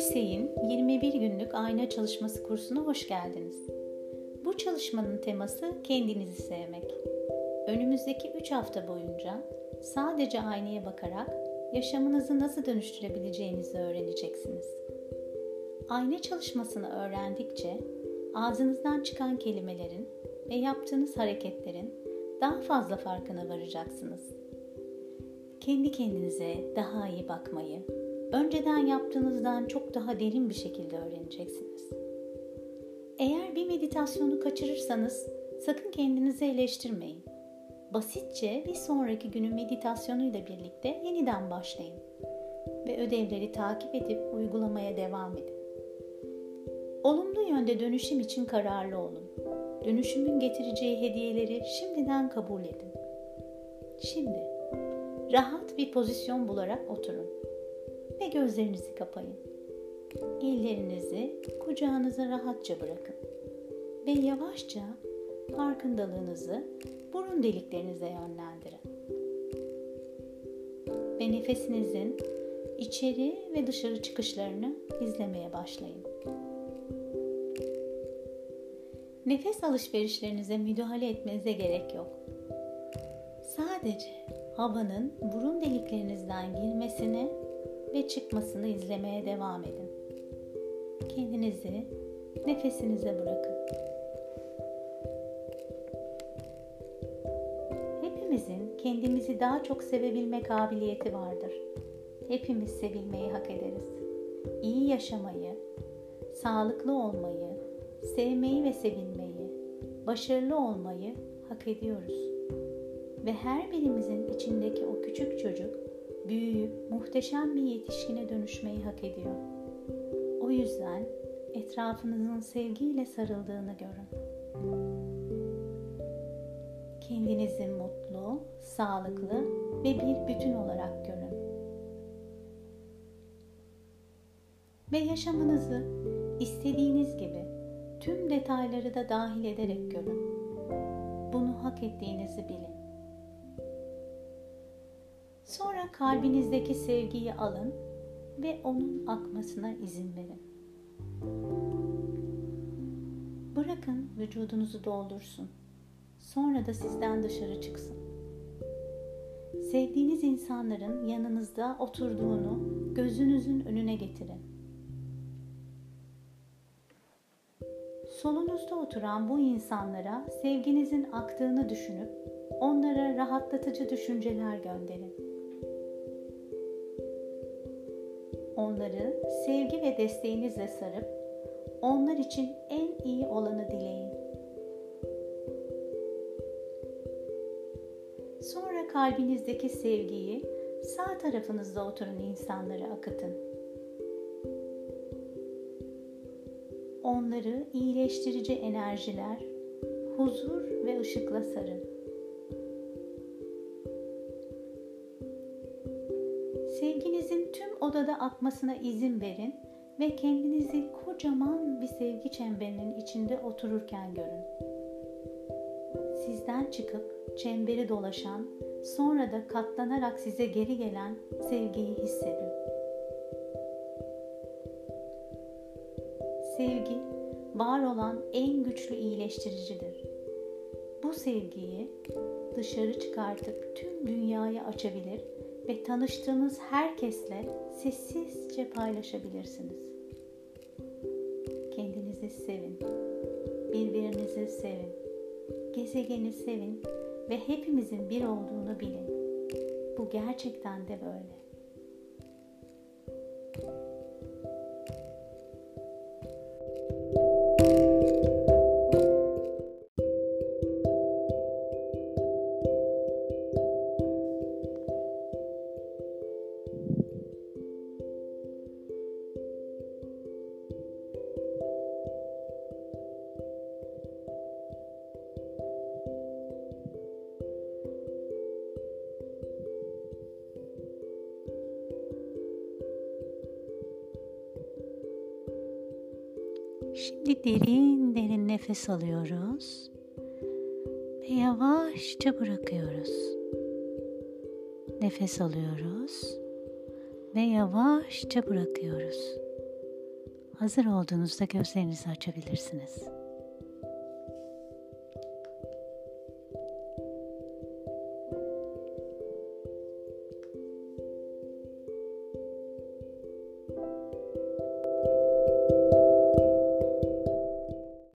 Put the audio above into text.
Hüseyin 21 günlük ayna çalışması kursuna hoş geldiniz. Bu çalışmanın teması kendinizi sevmek. Önümüzdeki 3 hafta boyunca sadece aynaya bakarak yaşamınızı nasıl dönüştürebileceğinizi öğreneceksiniz. Ayna çalışmasını öğrendikçe ağzınızdan çıkan kelimelerin ve yaptığınız hareketlerin daha fazla farkına varacaksınız. Kendi kendinize daha iyi bakmayı, önceden yaptığınızdan çok daha derin bir şekilde öğreneceksiniz. Eğer bir meditasyonu kaçırırsanız sakın kendinizi eleştirmeyin. Basitçe bir sonraki günün meditasyonuyla birlikte yeniden başlayın ve ödevleri takip edip uygulamaya devam edin. Olumlu yönde dönüşüm için kararlı olun. Dönüşümün getireceği hediyeleri şimdiden kabul edin. Şimdi rahat bir pozisyon bularak oturun ve gözlerinizi kapayın. Ellerinizi kucağınıza rahatça bırakın ve yavaşça farkındalığınızı burun deliklerinize yönlendirin. Ve nefesinizin içeri ve dışarı çıkışlarını izlemeye başlayın. Nefes alışverişlerinize müdahale etmenize gerek yok. Sadece havanın burun deliklerinizden girmesini ve çıkmasını izlemeye devam edin. Kendinizi nefesinize bırakın. Hepimizin kendimizi daha çok sevebilme kabiliyeti vardır. Hepimiz sevilmeyi hak ederiz. İyi yaşamayı, sağlıklı olmayı, sevmeyi ve sevilmeyi, başarılı olmayı hak ediyoruz. Ve her birimizin içindeki o küçük çocuk büyüyüp muhteşem bir yetişkine dönüşmeyi hak ediyor. O yüzden etrafınızın sevgiyle sarıldığını görün. Kendinizi mutlu, sağlıklı ve bir bütün olarak görün. Ve yaşamınızı istediğiniz gibi tüm detayları da dahil ederek görün. Bunu hak ettiğinizi bilin. Sonra kalbinizdeki sevgiyi alın ve onun akmasına izin verin. Bırakın vücudunuzu doldursun. Sonra da sizden dışarı çıksın. Sevdiğiniz insanların yanınızda oturduğunu gözünüzün önüne getirin. Solunuzda oturan bu insanlara sevginizin aktığını düşünüp onlara rahatlatıcı düşünceler gönderin. Onları sevgi ve desteğinizle sarıp onlar için en iyi olanı dileyin. Sonra kalbinizdeki sevgiyi sağ tarafınızda oturan insanlara akıtın. Onları iyileştirici enerjiler, huzur ve ışıkla sarın. Odada akmasına izin verin ve kendinizi kocaman bir sevgi çemberinin içinde otururken görün. Sizden çıkıp çemberi dolaşan, sonra da katlanarak size geri gelen sevgiyi hissedin. Sevgi, var olan en güçlü iyileştiricidir. Bu sevgiyi dışarı çıkartıp tüm dünyaya açabilir ve tanıştığınız herkesle sessizce paylaşabilirsiniz. Kendinizi sevin. Birbirinizi sevin. Gezegeni sevin ve hepimizin bir olduğunu bilin. Bu gerçekten de böyle. Şimdi derin derin nefes alıyoruz ve yavaşça bırakıyoruz. Nefes alıyoruz ve yavaşça bırakıyoruz. Hazır olduğunuzda gözlerinizi açabilirsiniz.